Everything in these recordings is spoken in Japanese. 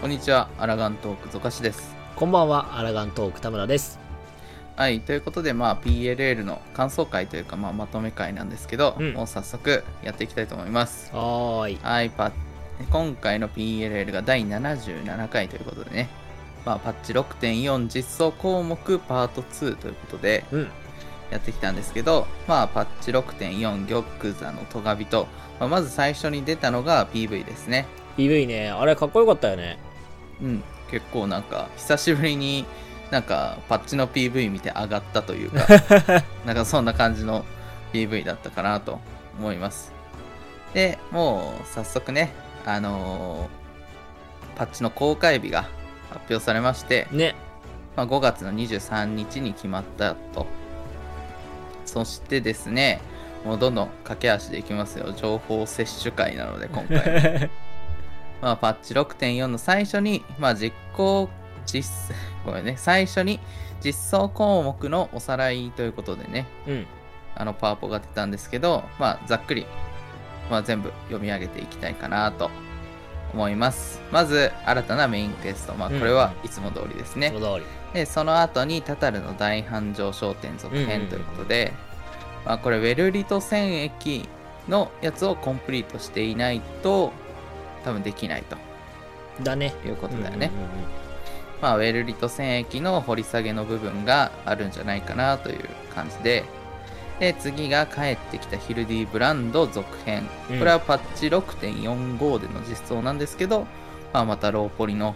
こんにちは、アラガントークゾカシです。こんばんは、アラガントーク田村です。はい、ということで、まあ、PLL の感想会というか、まあ、まとめ会なんですけど、うんもう早速やっていきたいと思います。はーい。はい、パ今回の PLL が第77回ということでね、まあ、パッチ6.4実装項目パート2ということでうん。やってきたんですけど、まあ、パッチ6.4玉座のトガビと、まあ、まず最初に出たのが PV ですね。PV ね、あれかっこよかったよね。うん、結構なんか久しぶりになんかパッチの PV 見て上がったというか なんかそんな感じの PV だったかなと思います。でもう早速ねあのーパッチの公開日が発表されまして、ね。まあ、5月の23日に決まったと。そしてですねもうどんどん駆け足でいきますよ。情報摂取会なので今回 まあ、パッチ6.4の最初に、まあ、実行、実、ごめんね、最初に実装項目のおさらいということでね、うん。あの、パワポが出たんですけど、まあ、ざっくり、まあ、全部読み上げていきたいかなと思います。まず、新たなメインクエスト。まあ、これはいつも通りですね。その通り。で、その後に、タタルの大繁盛商店続うんうんうん編ということで、まあ、これ、ウェルリト戦役のやつをコンプリートしていないと、多分できないとだね。いうことだよね。うんうんうんまあ、ウェルリト戦役の掘り下げの部分があるんじゃないかなという感じで、で、次が帰ってきたヒルディブランド続編。うんこれはパッチ6.45での実装なんですけど、まあ、またローポリの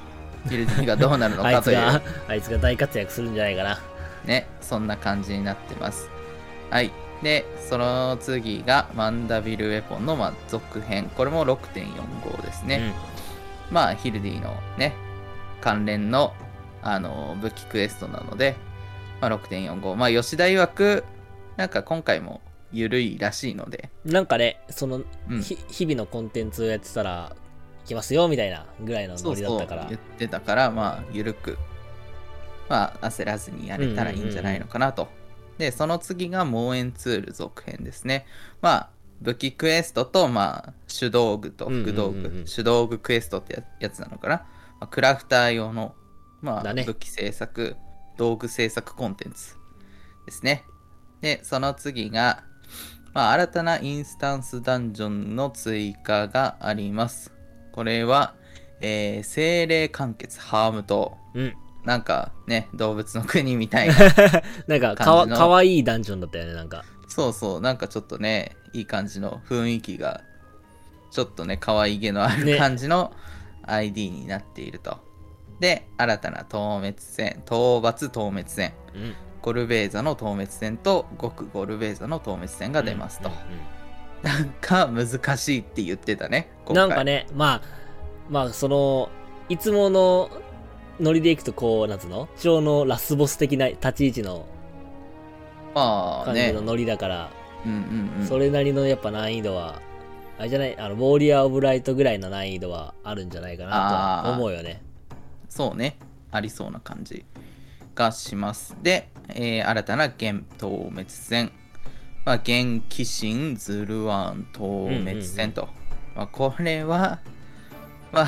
ヒルディがどうなるのかという あいつが大活躍するんじゃないかな。ね、そんな感じになってます。はい。で、その次がマンダビルウェポンの、まあ、続編。これも6.45ですね。まあ、ヒルディのね、関連の、あの、武器クエストなので、まあ、6.45。まあ、吉田曰く、なんか今回も緩いらしいので、うん。なんかね、その、うんひ日々のコンテンツをやってたら、いきますよ、みたいなぐらいのノリだったから。言ってたから、まあ、緩く、まあ、焦らずにやれたらいいんじゃないのかなと。で、その次がモーエンツール続編ですね。まあ、武器クエストと、まあ、手道具と副道具、うんうんうんうん手道具クエストってややつなのかな。まあ、クラフター用の、まあ、だね武器制作、道具制作コンテンツですね。で、その次が、まあ、新たなインスタンスダンジョンの追加があります。これは、えー精霊完結ハーム島。うん。なんかね、動物の国みたいな。なんかかわ、かわいいダンジョンだったよね、なんか。そうそう、なんかちょっとね、いい感じの雰囲気が、ちょっとね、可愛げのあるね感じの ID になっていると。で、新たな討滅戦、討伐討滅戦、うん。ゴルベーザの討滅戦と極ゴルベーザの討滅戦が出ますと。うんうんなんか難しいって言ってたね。なんかね、まあ、まあ、その、いつものノリでいくと、こう、なんつうの？一応のラスボス的な立ち位置のまあね感じの、ノリだから、うんうんうん。それなりのやっぱ難易度は、あれじゃない、あの、ウォーリアー・オブ・ライトぐらいの難易度はあるんじゃないかなとは思うよね。そうね、ありそうな感じがします。で、えー新たな現討滅戦。まあ、現鬼神ズルワン討滅戦と。まあ、これは、まあ、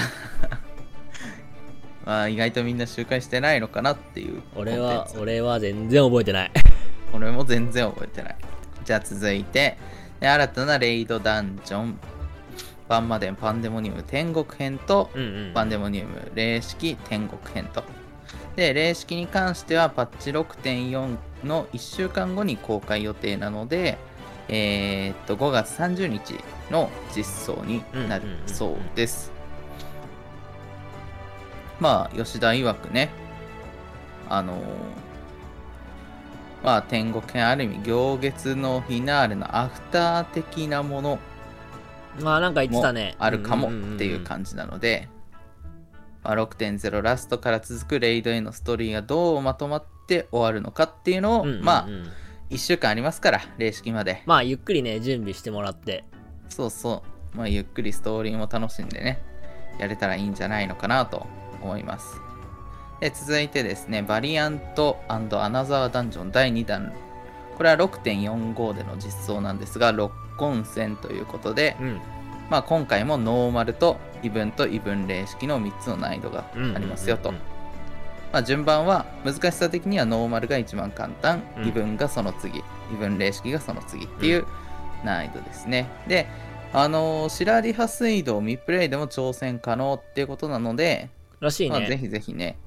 まあ、意外とみんな周回してないのかなっていう俺は俺は全然覚えてない。俺も全然覚えてない。じゃあ続いて、で新たなレイドダンジョン、バンマデンパンデモニウム天国編と、うんうん。パンデモニウム霊式天国編と。で、霊式に関してはパッチ6.4の1週間後に公開予定なので、えーっと、5月30日の実装になるそうです。まあ、吉田曰くね、あのーまあ、天国編ある意味、行月のフィナーレのアフター的なものまあなんか言ってもたね。あるかもっていう感じなので、まあ、6.0ラストから続くレイドへのストーリーがどうまとまって終わるのかっていうのを、うんうんうんまあ1週間ありますから霊式までまあゆっくりね、準備してもらって。そうそう、まあ、ゆっくりストーリーも楽しんでねやれたらいいんじゃないのかなと思います。で続いてですねバリアントアナザーダンジョン第2弾。これは6.45での実装なんですが、六根戦ということで、うん。まあ、今回もノーマルと異分と異分例式の3つの難易度がありますよと。うんうんまあ、順番は難しさ的にはノーマルが一番簡単、うん。異分がその次異分例式がその次っていう難易度ですね、であのーシラリハ水道未プレイでも挑戦可能っていうことなので、らしいまあ、ぜね。ひぜひね。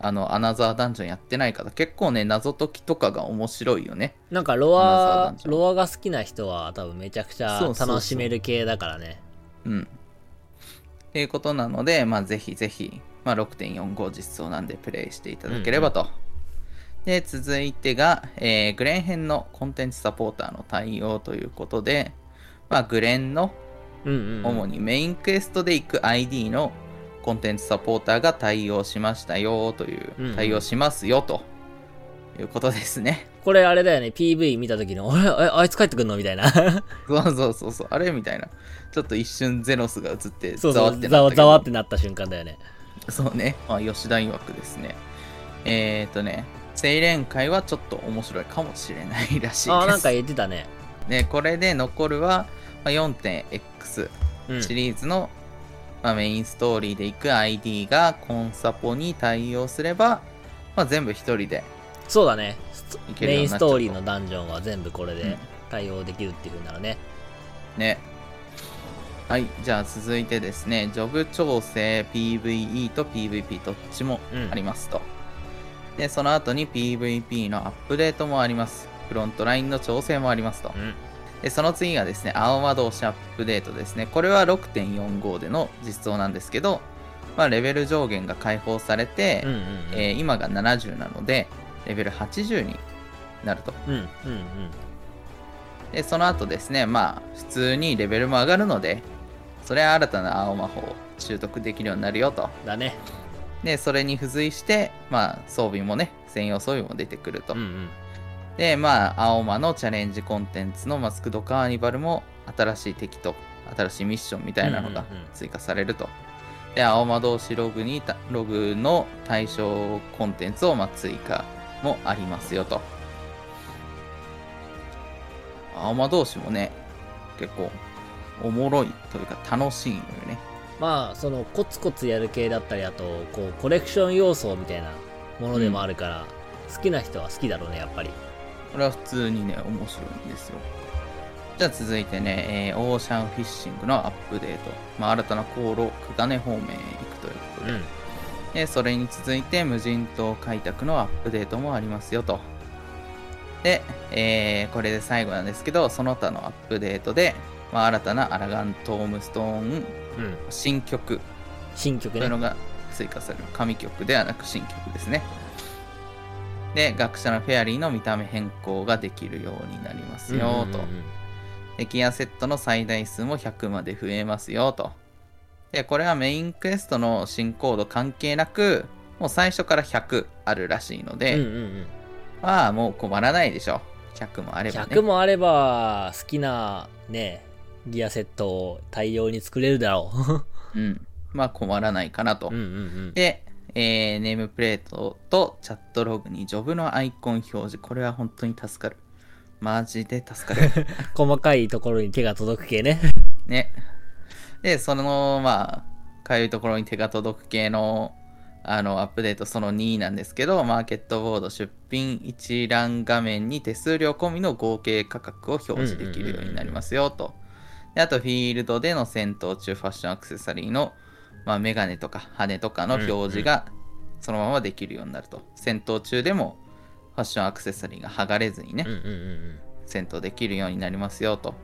あのアナザーダンジョンやってない方結構ね謎解きとかが面白いよね。なんかロアロアが好きな人は多分めちゃくちゃ楽しめる系だからね。うん。っていうことなのでまあぜひぜひ、まあ、6.45実装なんでプレイしていただければと、で続いてが、えーグレン編のコンテンツサポーターの対応ということで、まあ、グレンのうんうんうん。主にメインクエストで行く ID のコンテンツサポーターが対応しましたよという、うんうん対応しますよということですね。これあれだよね、PV 見た時の、あれああいつ帰ってくんのみたいな。そうそうそうそう、あれみたいな。ちょっと一瞬ゼノスが映って、ざわってなったざわってなった瞬間だよね。そうね。あ、吉田曰くですね。えっ、ー、とね、青蓮会はちょっと面白いかもしれないらしいです。ああ、なんか言ってたね。ね、これで残るはまあ 4.x うん。シリーズの、まあ、メインストーリーでいく ID がコンサポに対応すれば、まあ、全部一人でそうだね。メインストーリーのダンジョンは全部これうんで対応できるっていう風ならね。ね。はい、じゃあ続いてですね、ジョブ調整 PVE と PVP どっちもうんありますと。で、その後に PVP のアップデートもあります。フロントラインの調整もありますと。うん。で、その次がですね、青魔導士アップデートですね。これは6.45での実装なんですけど、まあ、レベル上限が解放されて、うんうんうん。えー今が70なので、レベル80になると。うんうんうん。で、その後ですね、まあ、普通にレベルも上がるので、それは新たな青魔法を習得できるようになるよと。だね。で、それに付随して、まあ、装備もね、専用装備も出てくると。うんうん。で、まあ、青魔のチャレンジコンテンツのマスクドカーニバルも新しい敵と新しいミッションみたいなのがうんうんうん追加されると。で、青魔同士ログにた、ログの対象コンテンツをまあ追加もありますよと。青魔同士もね、結構おもろいというか楽しいのよね。まあ、そのコツコツやる系だったり、あと、こう、コレクション要素みたいなものでもあるから、好きな人は好きだろうね、やっぱり。これは普通にね、面白いんですよ。じゃあ続いてね、えーオーシャンフィッシングのアップデート。まあ、新たな航路、クガネ方面へ行くということで。うん。でそれに続いて無人島開拓のアップデートもありますよと。で、えーこれで最後なんですけど、その他のアップデートで、まあ、新たなアラガントームストーンうん。新曲新曲ね。というのが追加される。神曲ではなく新曲ですね。で、学者のフェアリーの見た目変更ができるようになりますよと。うんうんうんでギアセットの最大数も100まで増えますよと。で、これはメインクエストの進行度関係なく、もう最初から100あるらしいので、うんうんうん。まあもう困らないでしょ。100もあればね。100もあれば、好きな、ね、ギアセットを大量に作れるだろうん。まあ困らないかなと。う。うんうんうん。で、えーネームプレートとチャットログにジョブのアイコン表示。これは本当に助かる。マジで助かる。細かいところに手が届く系ね。ね。で、その、まあ、かゆいところに手が届く系の、あの、アップデートその2なんですけど、マーケットボード出品一覧画面に手数料込みの合計価格を表示できるようになりますよと。であと、フィールドでの戦闘中ファッションアクセサリーの、まあ、メガネとか羽とかの表示がそのままできるようになると。戦闘中でもファッションアクセサリーが剥がれずにね、うんうんうん戦闘できるようになりますよと。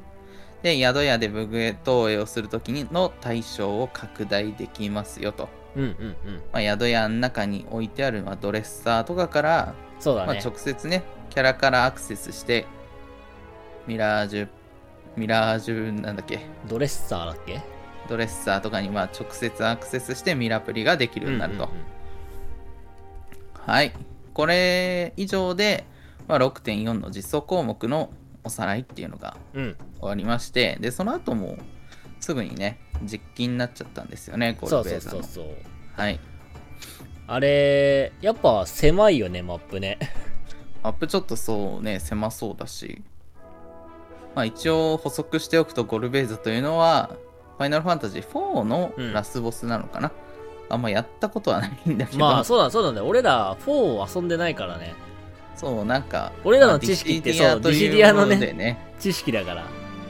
で、宿屋で武具投影をするときの対象を拡大できますよと。うん。うんうんうん。まあ、宿屋の中に置いてある、まあ、ドレッサーとかから、まあ、そうだね。直接ね、キャラからアクセスして、ミラージュ、ミラージュなんだっけ、ドレッサーだっけ？ドレッサーとかにまあ直接アクセスしてミラプリができるようになると。うんうんうんはい。これ以上で、まあ、6.4の実装項目のおさらいっていうのがうん。終わりまして、で、その後もすぐにね、実機になっちゃったんですよね、ゴそうそうールベーザーの。そうそう。はい。あれ、やっぱ狭いよね、マップね。マップちょっとそうね、狭そうだし、まあ一応補足しておくと、ゴルベーザというのは、ファイナルファンタジー4のうん。ラスボスなのかな、あんまやったことはないんだけど、まあそうだそうだよ俺ら4を遊んでないからね。そう、なんか、俺らの知識ってそうディシディアのねね。知識だから。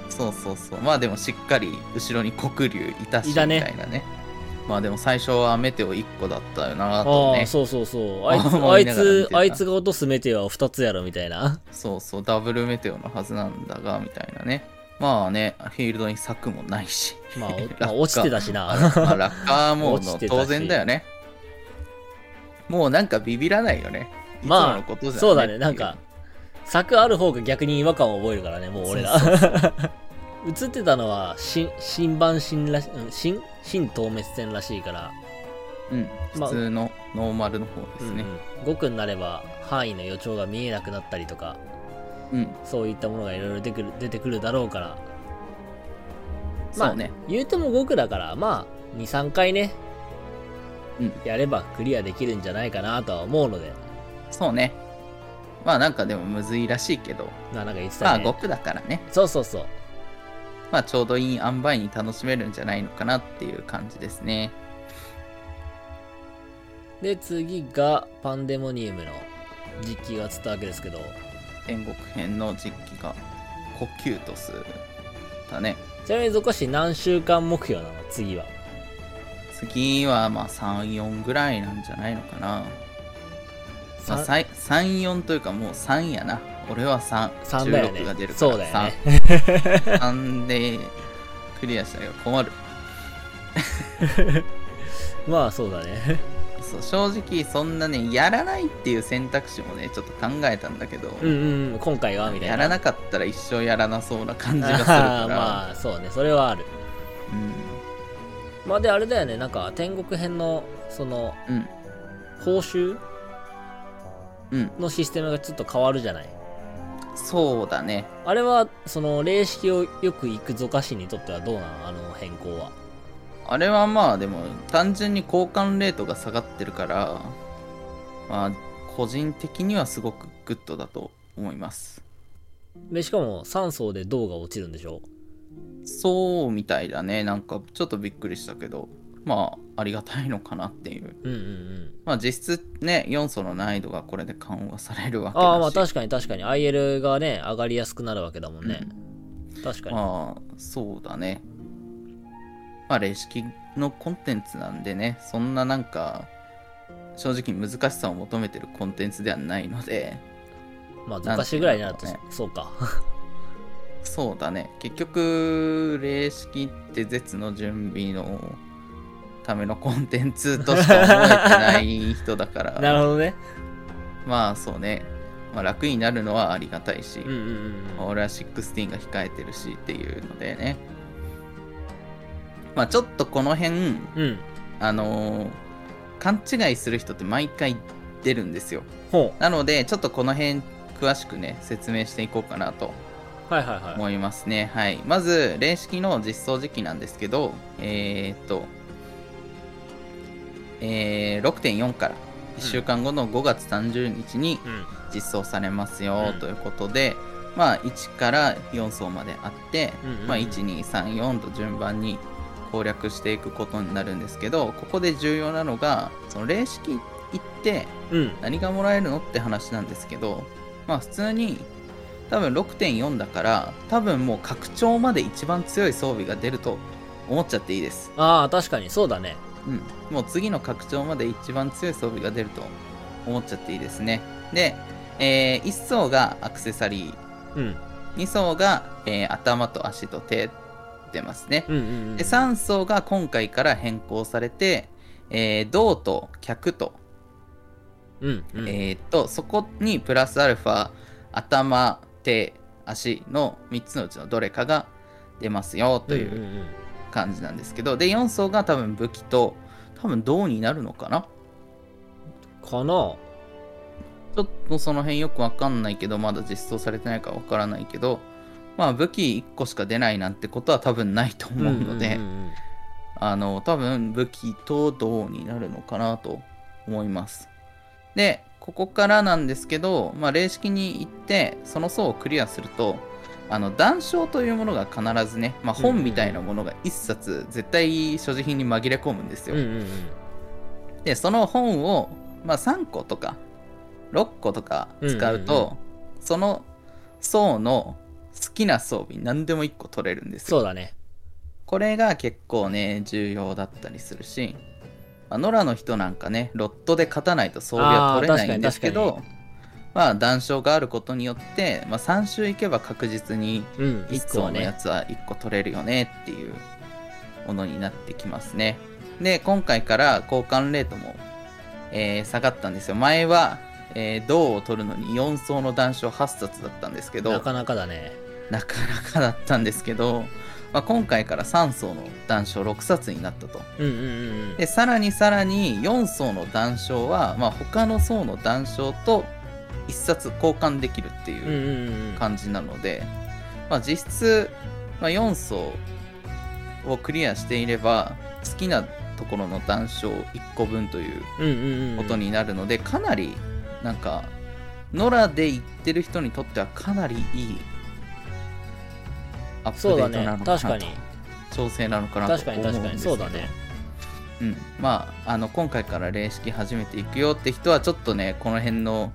そうそうそう。まあでもしっかり後ろに黒竜いたし、みたいなね。まあでも最初はメテオ1個だったよなとね。ああ。そうそうそう。あいつ思あいつあいつが落とすメテオは2つやろみたいな。そうそう、ダブルメテオのはずなんだが、みたいなね。まあね、フィールドに柵もないし。まあ、お落下。まあ、落ちてたしな。まあ、落下も 落ちてたし。当然だよね。もうなんかビビらないよね。まあそうだね。なんか柵ある方が逆に違和感を覚えるからねもう俺ら。そうそうそう。映ってたのは新新版新ら新新透滅戦らしいから、うん、まあ普通のノーマルの方ですね。5区になれば範囲の予兆が見えなくなったりとかうん、そういったものがいろいろ出てくる出てくるだろうからまあね。言うても5区だからまあ23回ね、うんやればクリアできるんじゃないかなとは思うのでそうね。まあなんかでもむずいらしいけど、ななんか言ってまあたね、5区だからね。そうそうそうまあちょうどいい塩梅に楽しめるんじゃないのかなっていう感じですね。で次がパンデモニウムの実機が映ったわけですけど天国編の実機がコキュートスだね。ちなみにゾコシ何週間目標なの？次は次はまあ3、4ぐらいなんじゃないのかな。まあ、ささい3、4というかもう3やな。俺は3。3だよね16が出るからそうだよね3。3でクリアしたら困る。まあそうだねそう正直そんなね、やらないっていう選択肢もね、ちょっと考えたんだけど、うんうんうん今回はみたいなやらなかったら一生やらなそうな感じがするから。まあそうねそれはあるうん。まあであれだよねなんか天国編のそのうん。報酬？うん。のシステムがちょっと変わるじゃない？そうだね。あれはその霊式をよく行くゾカシにとってはどうなの？あの変更はあれはまあでも単純に交換レートが下がってるから、まあ個人的にはすごくグッドだと思います。でしかも3層で胴が落ちるんでしょ？そうみたいだね。なんかちょっとびっくりしたけど、まあありがたいのかなっていう。うんうんうんまあ実質ね、4層の難易度がこれで緩和されるわけだし。ああまあ確かに確かに IL がね上がりやすくなるわけだもんね、確かに、まあそうだね。まあ霊式のコンテンツなんでね、そんななんか正直難しさを求めてるコンテンツではないので、まあゾカシぐらいになるとなんていうのそうか。そうだね。結局、霊式って絶の準備のためのコンテンツとしか思えてない人だから、なるほどね。まあそうね、まあ、楽になるのはありがたいし、うんうんうんまあ俺は16が控えてるしっていうのでね。まあちょっとこの辺、うんあのー勘違いする人って毎回出るんですよ。ほなので、ちょっとこの辺詳しくね、説明していこうかなとうはいはいはい思いますね。はい。まず、霊式の実装時期なんですけど、えー、っと、えー、6.4から1週間後の5月30日にうん実装されますようんということで、まあ、1から4層まであって、うんうんうんまあ、1、2、3、4と順番に攻略していくことになるんですけど、ここで重要なのが、その霊式行ってうん何がもらえるのって話なんですけど、まあ普通に多分6.4だから、多分もう拡張まで一番強い装備が出ると思っちゃっていいです。ああ確かにそうだねうん。もう次の拡張まで一番強い装備が出ると思っちゃっていいですね。で、え1層がアクセサリー、うん2層が、えー頭と足と手出ますね。うんうんうん。で3層が今回から変更されて、えー銅と脚とうんうん。えーっと、そこにプラスアルファ、頭、手、足の3つのうちのどれかが出ますよといんんうん。感じなんですけど、で、4層が多分武器と、多分銅になるのかな？かな？ちょっとその辺よくわかんないけど、まだ実装されてないからわからないけど、まあ武器1個しか出ないなんてことは多分ないと思うので、んんんあの、多分武器と銅になるのかなと思います。で、ここからなんですけど、まあ、霊式に行って、その層をクリアすると、あの談笑というものが必ずね、まあ、本みたいなものが1冊絶対所持品に紛れ込むんですよ。うんうんうん。でその本を、まあ、3個とか6個とか使うと、うんうんうその層の好きな装備何でも1個取れるんですよ。そうだね。これが結構ね重要だったりするし、まあ、野良の人なんかねロットで勝たないと装備は取れないんですけどまあ談笑があることによって、まあ、3周行けば確実にうん、1 1個は個のやね。つは1個取れるよねっていうものになってきますね。で、今回から交換レートも、えー下がったんですよ。前は、えー銅を取るのに4層の談笑8冊だったんですけど、なかなかだね。なかなかだったんですけど、まあ、今回から3層の談笑6冊になったと。うんうんうんうん。で、さらにさらに4層の談笑は、まあ、他の層の談笑と1冊交換できるっていううんうんうん。感じなので、まあ、実質、まあ、4層をクリアしていれば好きなところの談笑1個分といううんうんうん。ことになるので、かなりなんか野良で行ってる人にとってはかなりいいアップデそうだねートなの。かなと確かに。調整なのかなと確か思うんですけどに確かに。そうだね。うん、まああの今回から霊式始めていくよって人はちょっとねこの辺の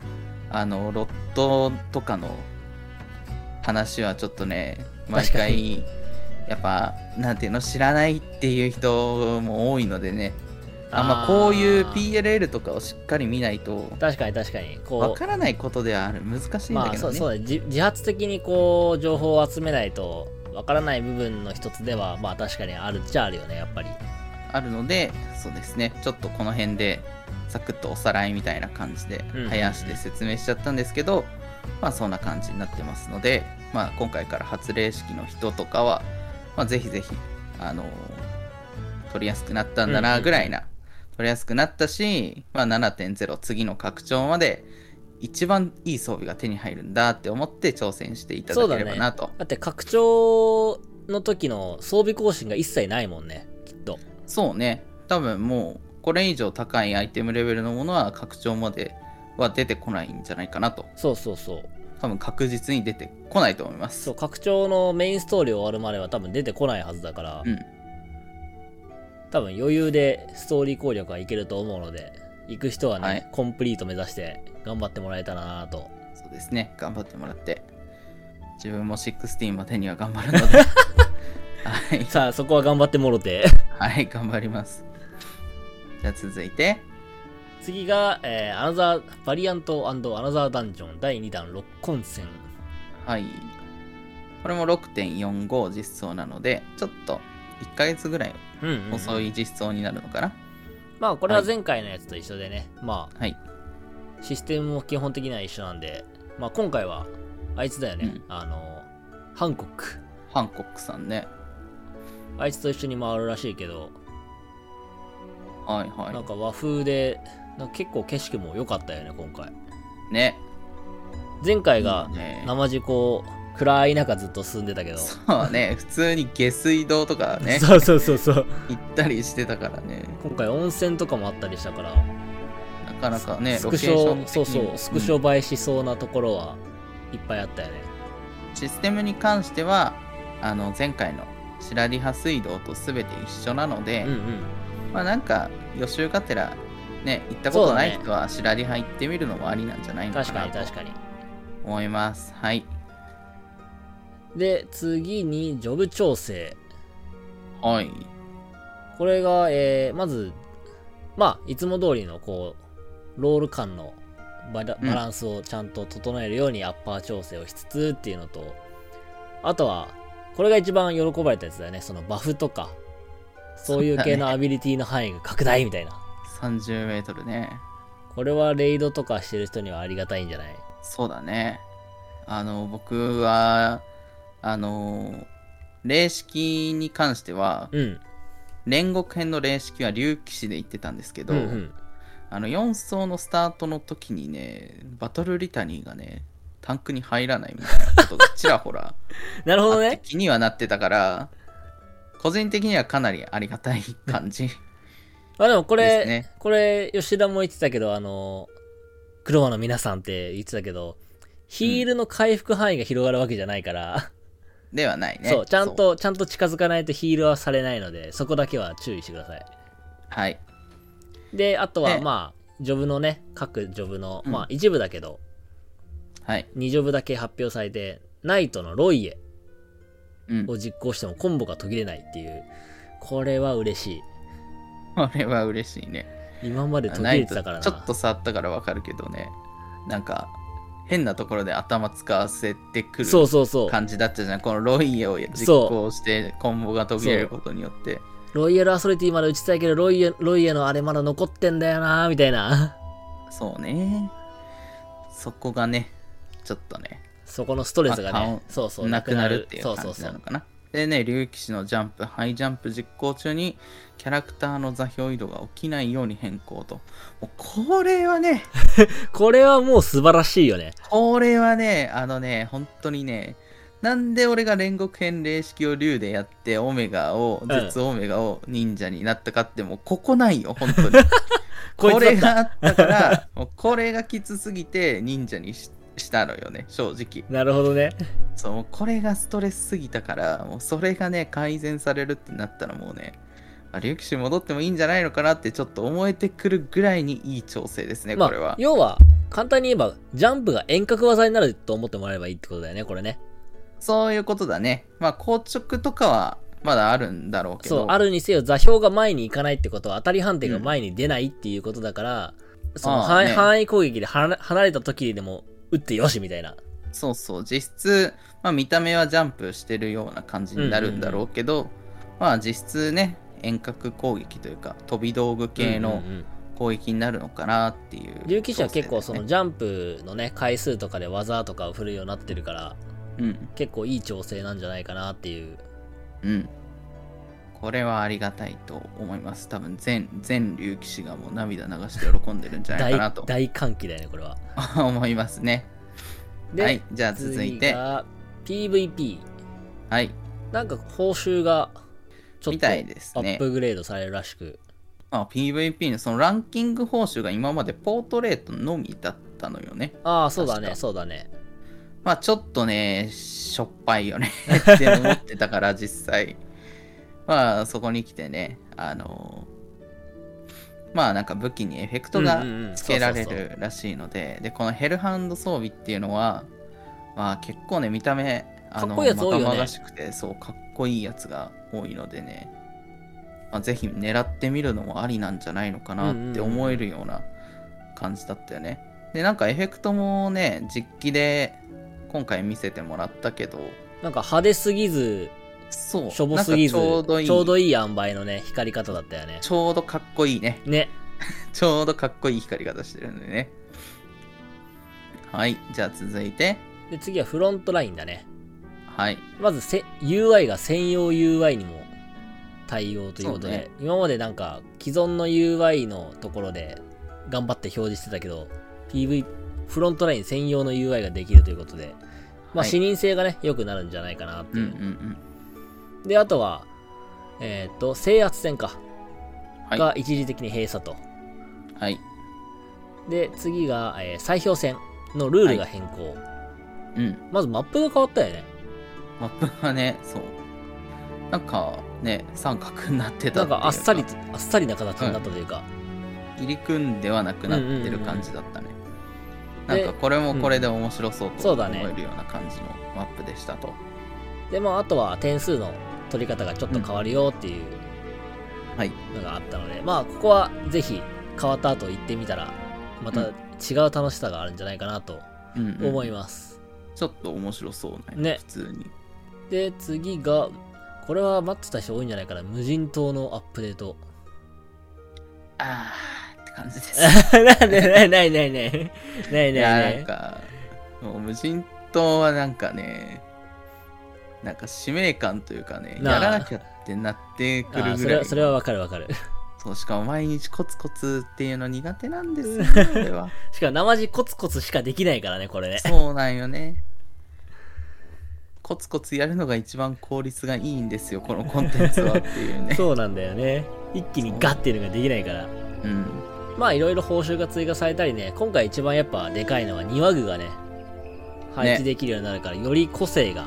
あのロットとかの話はちょっとね毎確か回やっぱなんていうの知らないっていう人も多いのでねあまあこういう PLL とかをしっかり見ないと確かに確かに。こう。わからないことではある難しいんだまあけどね、そうそうだね自自発的にこう情報を集めないとわからない部分の一つではまあ確かにあるっちゃあるよねやっぱり。あるのでそうですね。ちょっとこの辺でサクッとおさらいみたいな感じでうんうんうん。早足で説明しちゃったんですけど、まあそんな感じになってますので、まあ、今回から発令式の人とかは、まあ、ぜひぜひ、あのー取りやすくなったんだうんうんうなん。ぐらいな、取りやすくなったし、まあ、7.0次の拡張まで一番いい装備が手に入るんだって思って挑戦していただければなと。だって拡張の時の装備更新が一切ないもんねきっと。そうね。多分もうこれ以上高いアイテムレベルのものは拡張までは出てこないんじゃないかなと。そうそうそう。多分確実に出てこないと思います。そう拡張のメインストーリー終わるまでは多分出てこないはずだから、うん。多分余裕でストーリー攻略はいけると思うので行く人はね、はいコンプリート目指して頑張ってもらえたらなと。そうですね。頑張ってもらって。自分も16までには頑張るので。はい、さあそこは頑張ってもろて。はい、頑張ります。じゃあ続いて。次が、えー、アナザーバリアントアナザーダンジョン第2弾六根戦。はい。これも6.45実装なのでちょっと1ヶ月ぐらいうんうんうん。遅い実装になるのかな、まあこれは前回のやつと一緒でね、まはい。あシステムも基本的には一緒なんで、まあ今回はあいつだよね、うん。あのハンコック。ハンコックさんね。あいつと一緒に回るらしいけどはいはなんか和風でなんか結構景色も良かったよね今回。いね。前回がいいね。生地こう暗い中ずっと進んでたけど、そうね。普通に下水道とかね。そうそうそうそう。行ったりしてたからね。今回温泉とかもあったりしたから。なかなかねスクショそうそうスクショ映えしそうなところはいっぱいあったよね、システムに関してはあの前回の白リハ水道と全て一緒なので、うんうん。まあなんか予習がてらね行ったことない人は白リハ行ってみるのもありなんじゃないのか確かなとに確かに。思います。はい。で次にジョブ調整。はい。これが、えー、まずまあいつも通りのこうロール感のバランスをちゃんと整えるようにアッパー調整をしつつっていうのと、あとはこれが一番喜ばれたやつだよね。そのバフとかそういう系のアビリティの範囲が拡大みたいな、30メートルね。これはレイドとかしてる人にはありがたいんじゃない？そうだね。あの僕はあの霊式に関してはうん。煉獄編の霊式は竜騎士で行ってたんですけど、うんうんあの4層のスタートの時にねバトルリタニーがねタンクに入らないみたいなことがちらほら なるほどね気にはなってたから個人的にはかなりありがたい感じ あでもこでれ、すねこれ吉田も言ってたけどあのクロマの皆さんって言ってたけどヒールの回復範囲が広がるわけじゃないから、ではないね。そう、ちゃんと、ちゃんと近づかないとヒールはされないので、そこだけは注意してください。はい。で、あとはでまあ、ジョブのね、各ジョブの、うんまあ一部だけど、はい。2ジョブだけ発表されて、ナイトのロイエうん。を実行してもコンボが途切れないっていう、これは嬉しい。これは嬉しいね。今まで途切れてたからな。ちょっと触ったからわかるけどね。なんか、変なところで頭使わせてくるそうそうそう。感じだったじゃん。このロイエを実行してコンボが途切れることによって。ロイヤルアソリティまで打ちたいけど、ロイエロイエのあれまだ残ってんだよなみたいな。そうね。そこがね、ちょっとね、そこのストレスがまあね、そうそう、なくなるっていうそうそうそう。感じなのかな。でね、竜騎士のジャンプ、ハイジャンプ実行中にキャラクターの座標移動が起きないように変更と。もうこれはね、これはもう素晴らしいよね。これはね、あのね、本当にね、なんで俺が煉獄編霊式を竜でやって、オメガを、ん絶オメガを忍者になったかって、もうここないよ、本当に。これがあったから、もうこれがきつすぎて忍者にししたのよね、正直。なるほどね。そう、これがストレスすぎたから、もうそれがね、改善されるってなったらもうね、あ竜騎士戻ってもいいんじゃないのかなってちょっと思えてくるぐらいにいい調整ですね、まこれはあ、。要は、簡単に言えば、ジャンプが遠隔技になると思ってもらえばいいってことだよね、これね。そういうことだね。まあ、硬直とかはまだあるんだろうけど。そう、あるにせよ座標が前に行かないってことは当たり判定が前に出ないっていうことだから、そのああ範囲,、攻撃で離離れた時でも打ってよしみたいな。そうそう、実質、まあ、見た目はジャンプしてるような感じになるんだろうけど、まあ、実質ね、遠隔攻撃というか、飛び道具系のうんうんうん攻撃になるのかなっていう、竜騎士は結構そのジャンプのね、回数とかで技とかを振るようになってるから、だよね結構いい調整なんじゃないかなっていう。うん。うん。これはありがたいと思います。多分全、全竜騎士がもう涙流して喜んでるんじゃないかなと 大大歓喜だよね、これは。思いますね。で、はい、じゃあ続いて、PVP。はい、なんか報酬がちょっとアップグレードされるらしく。まあ、PVP のそのランキング報酬が今までポートレートのみだったのよね。ああ、そうだね、そうだね。まあちょっとね、しょっぱいよね。って思ってたから実際。まあそこに来てね、あのまあなんか武器にエフェクトがつけられるらしいので、で、このヘルハンド装備っていうのは、まあ結構ね、見た目、あの、まがまがしくて、そう、かっこいいやつが多いのでね、まあ、ぜひ狙ってみるのもありなんじゃないのかなって思えるような感じだったよね。で、なんかエフェクトもね、実機で今回見せてもらったけど、なんか派手すぎず、そう、しょぼすぎず、ちょうどいい、ちょうどいい塩梅のね、光り方だったよね。ちょうどかっこいいね。ね。ちょうどかっこいい光り方してるんでね。はい、じゃあ続いて、で、次はフロントラインだね。はい、まずせ UI が専用 UI にも対応ということで、ね今までなんか既存の UI のところで頑張って表示してたけど、PV、フロントライン専用の UI ができるということで、まあ、はい視認性がね、良くなるんじゃないかなってうんいうう。んで、あとは、えっ、と、制圧戦か。はいが一時的に閉鎖と。うん。はい、で、次が、えー砕氷戦のルールが変更。うん。まずマップが変わったよね。マップがね、そう。なんかね、三角になってたなんかあっさり、あっさりな形になったというか。入り組んではなくなってる感じだったね。うんうんうんなんかこれもこれで面白そうと思えるような感じのマップでしたと。で、まあ、あとは点数の取り方がちょっと変わるよっていうはい。のがあったので、まあ、ここはぜひ変わった後行ってみたら、またうん違う楽しさがあるんじゃないかなとうんうん思います。ちょっと面白そうね。ね普通に。で、次が、これは待ってた人多いんじゃないかな。無人島のアップデート。あーって感じです。なんで、ないないないない。ないないない。なんか、もう無人島はなんかね、なんか使命感というかね、やらなきゃってなってくあるぐら。ーそれはいそれはわかるわかる。そう、しかも毎日コツコツっていうの苦手なんですよ、俺は。しかも生地コツコツしかできないからね、これね。そうなんよね。コツコツやるのが一番効率がいいんですよ、このコンテンツはっていうね。そうなんだよね。一気にガッていうのができないから。うん。まあいろいろ報酬が追加されたりね、今回一番やっぱでかいのは庭具がね、配置できるようになるから、より個性が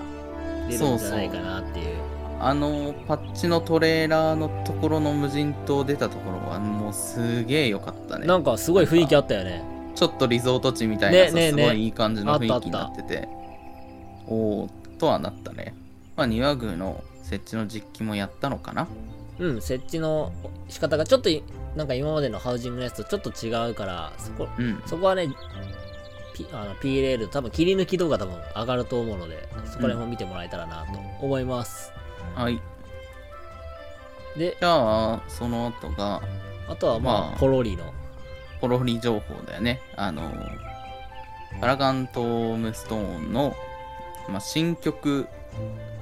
出るんじゃないかなっていう。あのパッチのトレーラーのところの無人島出たところはもうすげえ良かったね。なんかすごい雰囲気あったよね。ちょっとリゾート地みたいなさ、ねねね。すごいいい感じの雰囲気になってて。おおとはなったね。まあ庭宮の設置の実機もやったのかな。うん設置の仕方がちょっといなんか今までのハウジングのやつとちょっと違うからそこうん。そこはね P, あの P レール多分切り抜き動画多分上がると思うのでそこら辺も見てもらえたらなと思います、はい。でじゃあその後があとはまあ、まあポロリの。ポロリ情報だよね。あのパラガントームストーンの、まあ、新曲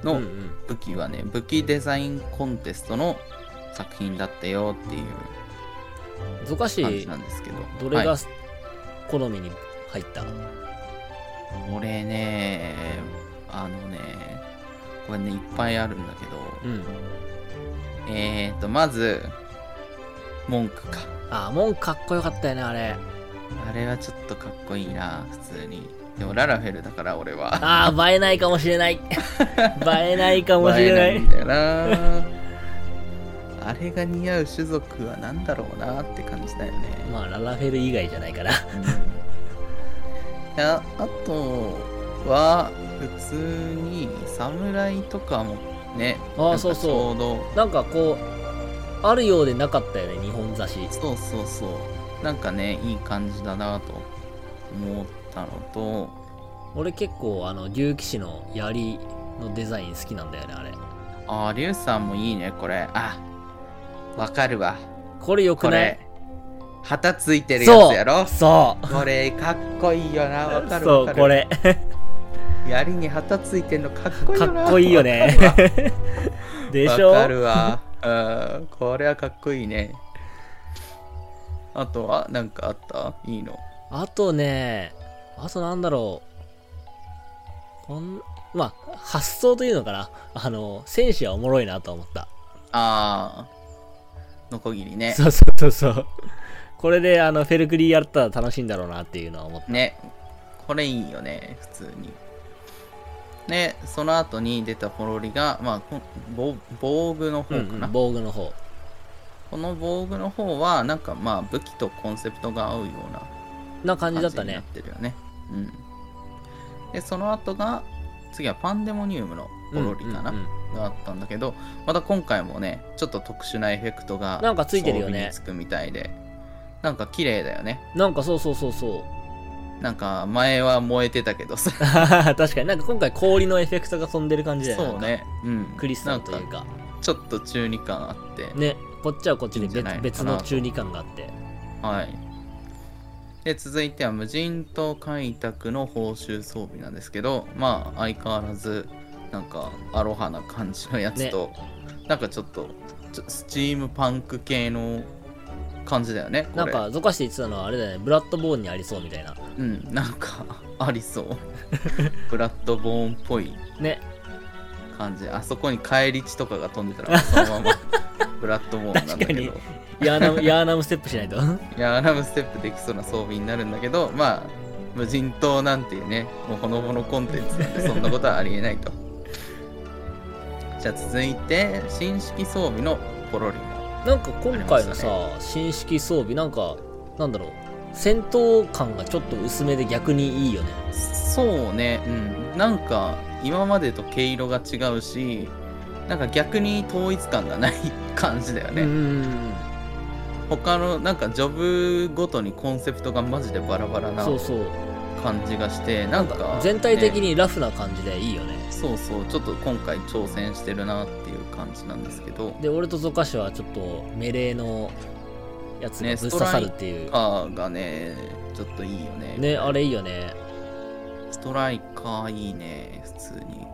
のうんうん。武器はね、武器デザインコンテストの作品だったよっていうゾカシなんですけど。どれがはい好みに入った、俺ねあのねこれねいっぱいあるんだけど。うん。えーとまず文句か。あ門かっこよかったよねあれ。あれはちょっとかっこいいな普通に。でもララフェルだから俺は。ああ 映えないかもしれない。映えないかもしれない。映えんだよなあれが似合う種族は何だろうなって感じだよね、まあララフェル以外じゃないかな。いやあとは普通に侍とかもねあーそうそう。なんかこうあるようでなかったよね日本雑誌そうそうそう。なんかねいい感じだなと思ったのと。俺結構あの竜騎士の槍のデザイン好きなんだよねあれ。あーリュウさんもいいねこれ。あわかるわ。これよくない？これ旗ついてるやつやろ？そうこれかっこいいよな。わかるそうこれ。槍に旗ついてんのかっこいいかよな。っこいいよね。でしょ？わかるわ。うん、これはかっこいいね。あとは、なんかあった？いいの？あとねあとなんだろう。こんまあ発想というのかな。あの戦士はおもろいなと思った。あー、ノコギリね。そうそうそうそうこれであのフェルクリーやったら楽しいんだろうなっていうのは思ったね。これいいよね、普通に。で、その後に出たポロリが、まあ、こ防防具の方かな、うんうん防具の方この防具の方は、なんかまあ、武器とコンセプトが合うようなな感じだった感じになっねてるよね。うん。で、その後が、次はパンデモニウムのポロリかな、があったんだけど、また今回もね、ちょっと特殊なエフェクトがなんかついてるよねつくみたいで、なんか綺麗だよね。なんかそうそうそうそうなんか前は燃えてたけどさ。確かになんか今回氷のエフェクトが飛んでる感じだよそうね。うん。クリスタルというなんかかちょっと中二感あって。ねこっちはこっちで別別の中二感があってはい。で、続いては無人島開拓の報酬装備なんですけど、まあ相変わらず、なんかアロハな感じのやつと、なんかちょっとスチームパンク系の感じだよね。なんかゾカして言ってたのはあれだよねブラッドボーンにありそうみたいなうん、なんかありそう。ブラッドボーンっぽいね感じ。あそこに返り血とかが飛んでたら、そのまま ブラッドボーンなんだけど。確ヤーナムヤーナムステップしないといや、アラムステップできそうな装備になるんだけど、まあ、無人島なんていうね、もうほのぼのコンテンツなんで、そんなことはありえないと。じゃあ続いて、新式装備のポロリなんか今回のあさ、新式装備なんかなんだろう。戦闘感がちょっと薄めで逆にいいよね。そうね、うん。なんか、今までと毛色が違うし、なんか逆に統一感がない感じだよね。うんうん他の、なんかジョブごとにコンセプトがマジでバラバラな感じがして、なんか、全体的ねにラフな感じでいいよねそうそう、ちょっと今回挑戦してるなっていう感じなんですけど、で俺とゾカシはちょっとメレーのやつがねぶっ刺さるっていうカーがね、ちょっといいよね。ねあれいいよねストライカーいいね、普通に。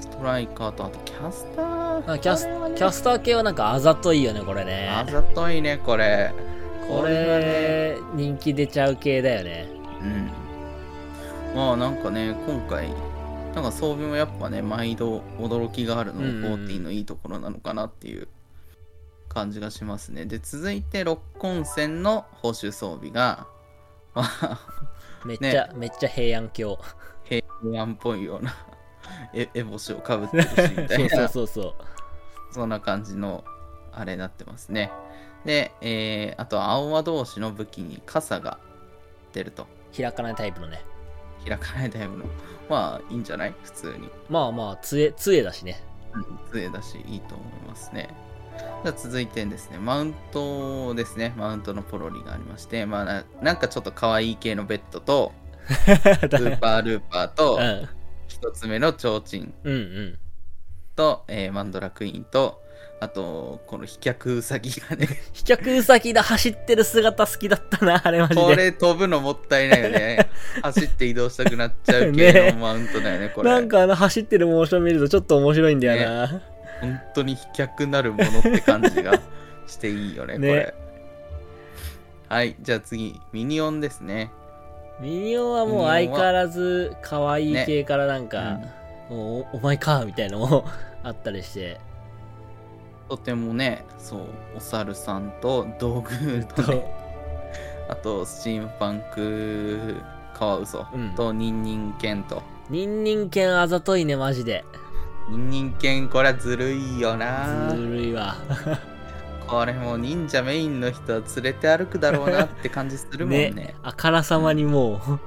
ストライカーと、あとキャスター。あキャスキャスター系はなんかあざといよねこれねあざといね、これ。こはねれ人気出ちゃう系だよねうん。まあなんかね、今回、なんか装備もやっぱね、毎度驚きがあるのも14のいいところなのかなっていう感じがしますね。で、続いて六根線の報酬装備が、まあ、めっちゃ、めっちゃ平安京平安っぽいような えエボシをかぶってるしみたいな そうそうそうそうそんな感じのあれになってますね。で、えー、あと青輪同士の武器に傘が出ると。開かないタイプのね開かないタイプの。まあいいんじゃない？普通に。まあまあ杖杖だしねうん杖だしいいと思いますね。じゃあ続いてですね、マウントですね。マウントのポロリがありまして、まあななんかちょっと可愛い系のベッドと、だ スーパールーパーとう、ん一つ目の提灯うんうんと、えーマンドラクイーンと、あと、この飛脚ウサギがね、飛脚ウサギだ走ってる姿好きだったな あれマジでこれ飛ぶのもったいないよね。走って移動したくなっちゃうね系のマウントだよね、これ。なんかあの走ってるモーション見るとちょっと面白いんだよな、本当に飛脚なるものって感じがしていいよね、こねれ。はい、じゃあ次、ミニオンですね。ミニオンはもう相変わらず可愛い系からなんか、もうおお前かみたいなのもあったりしてとてもね、そう、お猿さんと道具とね、あと、スチームパンクカワウソうんとニンニンケンと。ニンニン犬あざといねマジでニンニンケン、これはずるいよなず。るいわこれもう忍者メインの人は連れて歩くだろうなって感じするもんね。ねあからさまにもうこ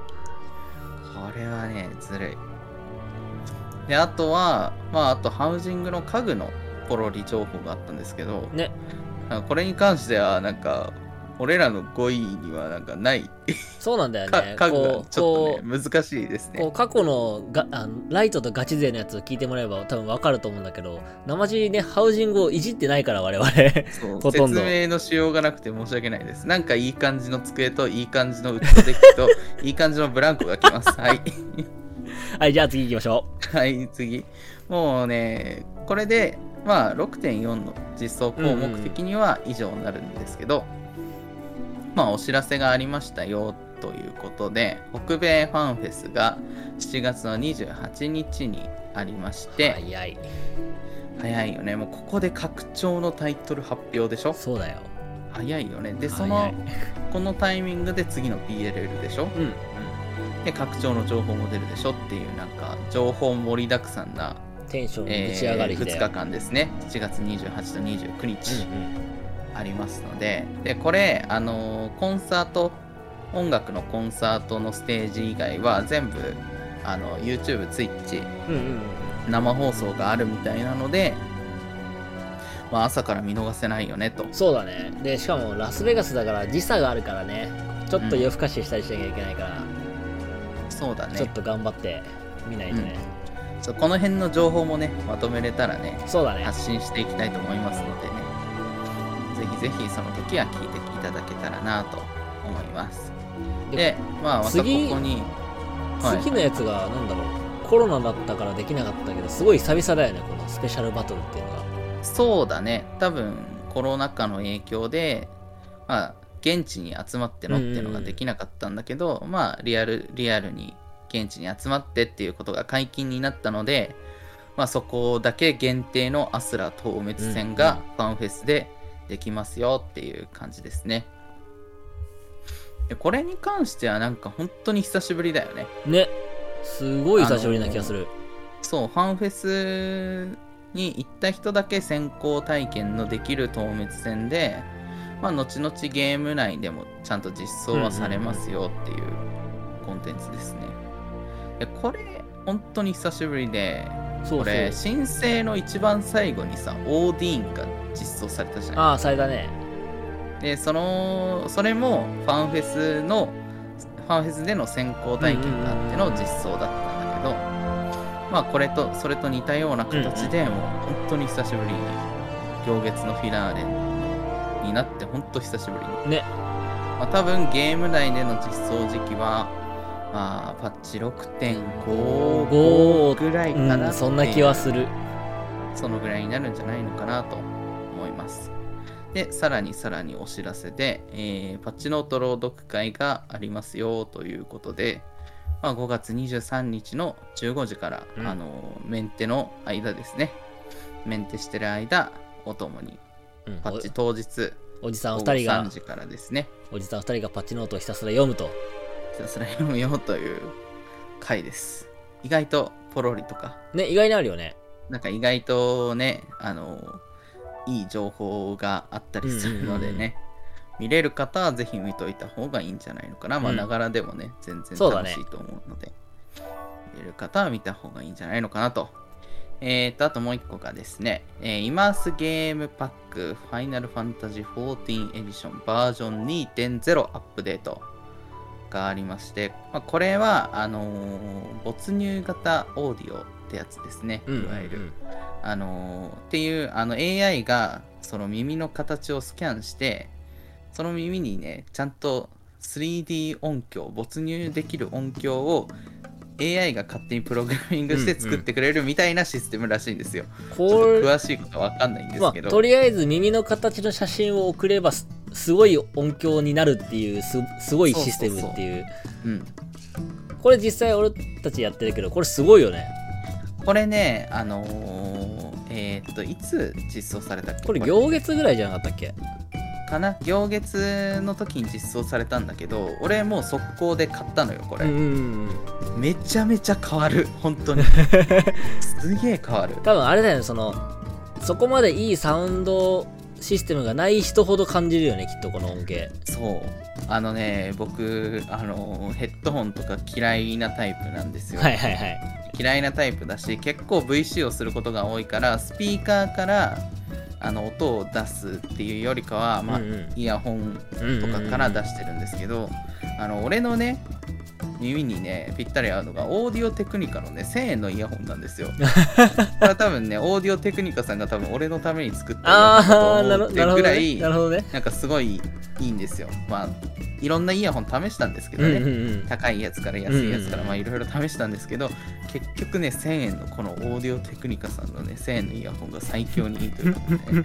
れはね、ずるい。で、あとは、まあ、あとハウジングの家具のポロリ情報があったんですけど、ねこれに関しては、なんか、俺らの語彙にはなんかない、そうなんだよかね家具がこうちょっことね、難しいですうこうね。過去のがあのライトとガチ勢のやつを聞いてもらえば多分わかると思うんだけど生地ねハウジングをいじってないから我々ほとんど説明のしようがなくて申し訳ないです。なんかいい感じの机といい感じのウッドデッキと いい感じのブランコが来ます。はい。はいじゃあ次行きましょはい、次。もうね、これで、まあ、6.4の実装項目的には以上になるんですけど、まあ、お知らせがありましたよということで、北米ファンフェスが7月の28日にありましうて、早い。早いよね。もうここで拡張のタイトル発表でしょ？そうだよ。早いよね。で、そ早のい、このタイミングで次の PLL でしょ？うん。で、拡張の情報も出るでしょっていう、なんか、情報盛りだくさんなテンションえぶち上がる日だ2よ、日間ですね。7月28と29日うんうん。ありますので、でこれあのーコンサート音楽のコンサートのステージ以外は全部あの YouTube、Twitch うんうん生放送があるみたいなので、まあ、朝から見逃せないよねと。そうだね。でしかもラスベガスだから時差があるからね。ちょっと夜更かししたりしなきゃいけないから、そうだね。ちょっと頑張って見ないとね、この辺の情報もねまとめれたらねそうだね。発信していきたいと思いますのでね。ぜひぜひその時は聞いていただけたらなと思います。ででまあまたこ次こにはい。次のやつがなんだろう。コロナだったからできなかったけどすごい久々だよねこのスペシャルバトルっていうのがそうだね。多分コロナ禍の影響でまあ現地に集まってのっていうのができなかったんだけど、まあリアルリアルに現地に集まってっていうことが解禁になったのでまあそこだけ限定のアスラ討滅戦がファンフェスでできますよっていう感じですね。でこれに関してはなんか本当に久しぶりだよね。ね。すごい久しぶりな気がする、そう、ファンフェスに行った人だけ先行体験のできる透滅戦で、まあ、後々ゲーム内でもちゃんと実装はされますよっていうコンテンツですね。でこれ、本当に久しぶりで、そうこれ、申請の一番最後にさ、オーディーンが実装されたじゃないああされたね。で、その、それもファンフェスの、ファンフェスでの先行体験があっての実装だったんだけど、まあこれと、それと似たような形で、もう本当に久しぶりに、行月のフィナーレになって、本当久しぶりに。ね。まあ多分ゲーム内での実装時期は、まあパッチ6.55ぐらいかな。ううんそんな気はする。そのぐらいになるんじゃないのかなと思います。で、さらにさらにお知らせで、えーパッチノート朗読会がありますよということで、まあ、5月23日の15時から、うん。あのメンテの間ですね。メンテしてる間、おともに、うんパッチ当日、おおじさん午後2人が3時からですね、おじさん2人がパッチノートをひたすら読むとひたすら読むよという回です。意外とポロリとか、ね、意外にあるよね。なんか意外とね、あの、いい情報があったりするのでね、見れる方はぜひ見といた方がいいんじゃないのかな。まあ、うんながらでもね、全然楽しいと思うので、見れる方は見た方がいいんじゃないのかなと。えーと、あともう一個がですね、えーイマースゲームパックファイナルファンタジー14エディションバージョン2.0アップデートがありまして、まあ、これは、あのー没入型オーディオってやつですね、うんいわゆる。うんあのーっていうあの AI がその耳の形をスキャンしてその耳にねちゃんと 3D 音響没入できる音響を AI が勝手にプログラミングして作ってくれるみたいなシステムらしいんですよ。ちょっとこれ、詳しいことは分かんないんでますあ、けど、とりあえず耳の形の写真を送ればすすごい音響になるっていうすすごいシステムっていう。うん、これ実際俺たちやってるけどこれすごいよね。これね、あのーえーっといつ実装されたっけ？これ行月ぐらいじゃなかったっけ？かな？行月の時に実装されたんだけど俺もう速攻で買ったのよこれ。うんうんうん。めちゃめちゃ変わる。本当に。すげえ変わる。多分あれだよねそのそこまでいいサウンドシステムがない人ほど感じるよねきっとこの音源そう。あのね僕あのヘッドホンとか嫌いなタイプなんですよ、はいはいはい。嫌いなタイプだし結構 VC をすることが多いからスピーカーからあの音を出すっていうよりかは、まあうんうん。イヤホンとかから出してるんですけど、あの俺のね耳にねぴったり合うのがオーディオテクニカのね1000円のイヤホンなんですよ。これは多分ねオーディオテクニカさんが多分俺のために作ったとってぐらいね、なるほどね。なんかすごいいいんですよ。まあいろんなイヤホン試したんですけどね、うんうんうん。高いやつから安いやつからうんうんうん。まあいろいろ試したんですけど結局ね1000円のこのオーディオテクニカさんのね1000円のイヤホンが最強にいいということで、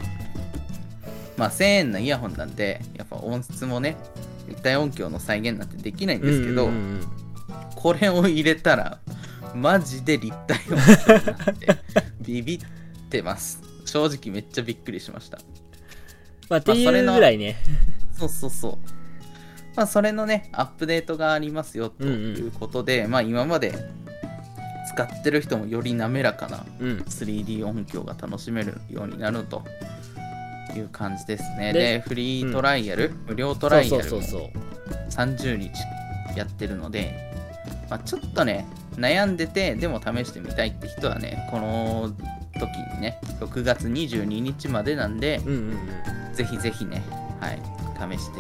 まあ1000円のイヤホンなんでやっぱ音質もね立体音響の再現なんてできないんですけど、うんうんうんこれを入れたらマジで立体音響になって ビビってます。正直めっちゃびっくりしました。まあっていうまあそれのぐらいねそうそうそう。まあ、それのね、アップデートがありますよということで、まあ、今まで使ってる人もより滑らかなうん。3D 音響が楽しめるようになるという感じですね。でで、フリートライアル、無料トライアルもそうそうそう。30日やってるので、まあ、ちょっとね、悩んでて、でも試してみたいって人はね、この時にね、6月22日までなんで、そううんうんうん。ぜひぜひね、はい、試して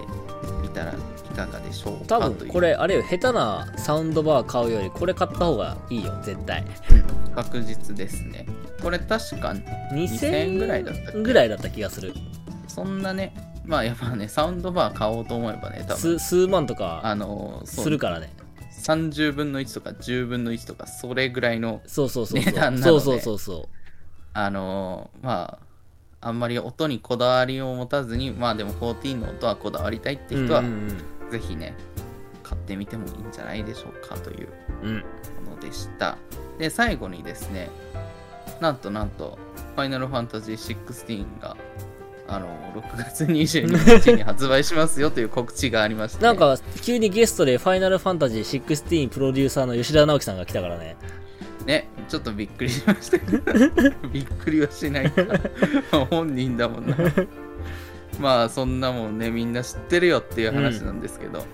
みたらいかがでしょう多かという。分これあれよ下手なサウンドバー買うよりこれ買った方がいいよ絶対。確実ですね。これ確か2000円ぐらいだったぐらいだった気がする。そんなね、まあやっぱね、サウンドバー買おうと思えばね、多分。数数万とかあのするからね。30分の1とか10分の1とか、それぐらいの、そうそうそう値段なので。そうそうそうそう。あのまあ、あんまり音にこだわりを持たずに、まあでも14の音はこだわりたいって人は、うんうんぜひね、買ってみてもいいんじゃないでしょうかといううんうん。ものでした。で、最後にですね、なんとなんと、ファイナルファンタジー16が、あの、6月22日に 発売しますよという告知がありまして、なんか急にゲストで「ファイナルファンタジー16」プロデューサーの吉田直樹さんが来たからねね、ちょっとびっくりしましたけど、びっくりはしないか。本人だもんな。まあ、そんなもんね、みんな知ってるよっていう話なんですけど、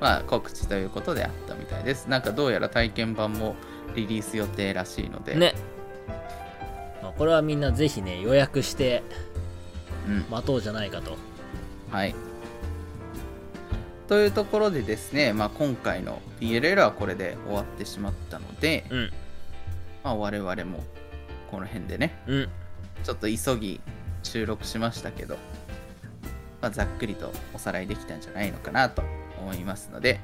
まあ、告知ということであったみたいです。なんかどうやら体験版もリリース予定らしいので、ね、まあ、これはみんなぜひね予約してうん、待とうじゃないかとはい。というところでですね、まあ、今回の PLL はこれで終わってしまったので、うんまあ、我々もこの辺でね、うんちょっと急ぎ収録しましたけど、まあ、ざっくりとおさらいできたんじゃないのかなと思いますので、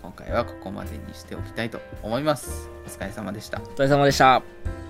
今回はここまでにしておきたいと思います。お疲れ様でした。お疲れ様でした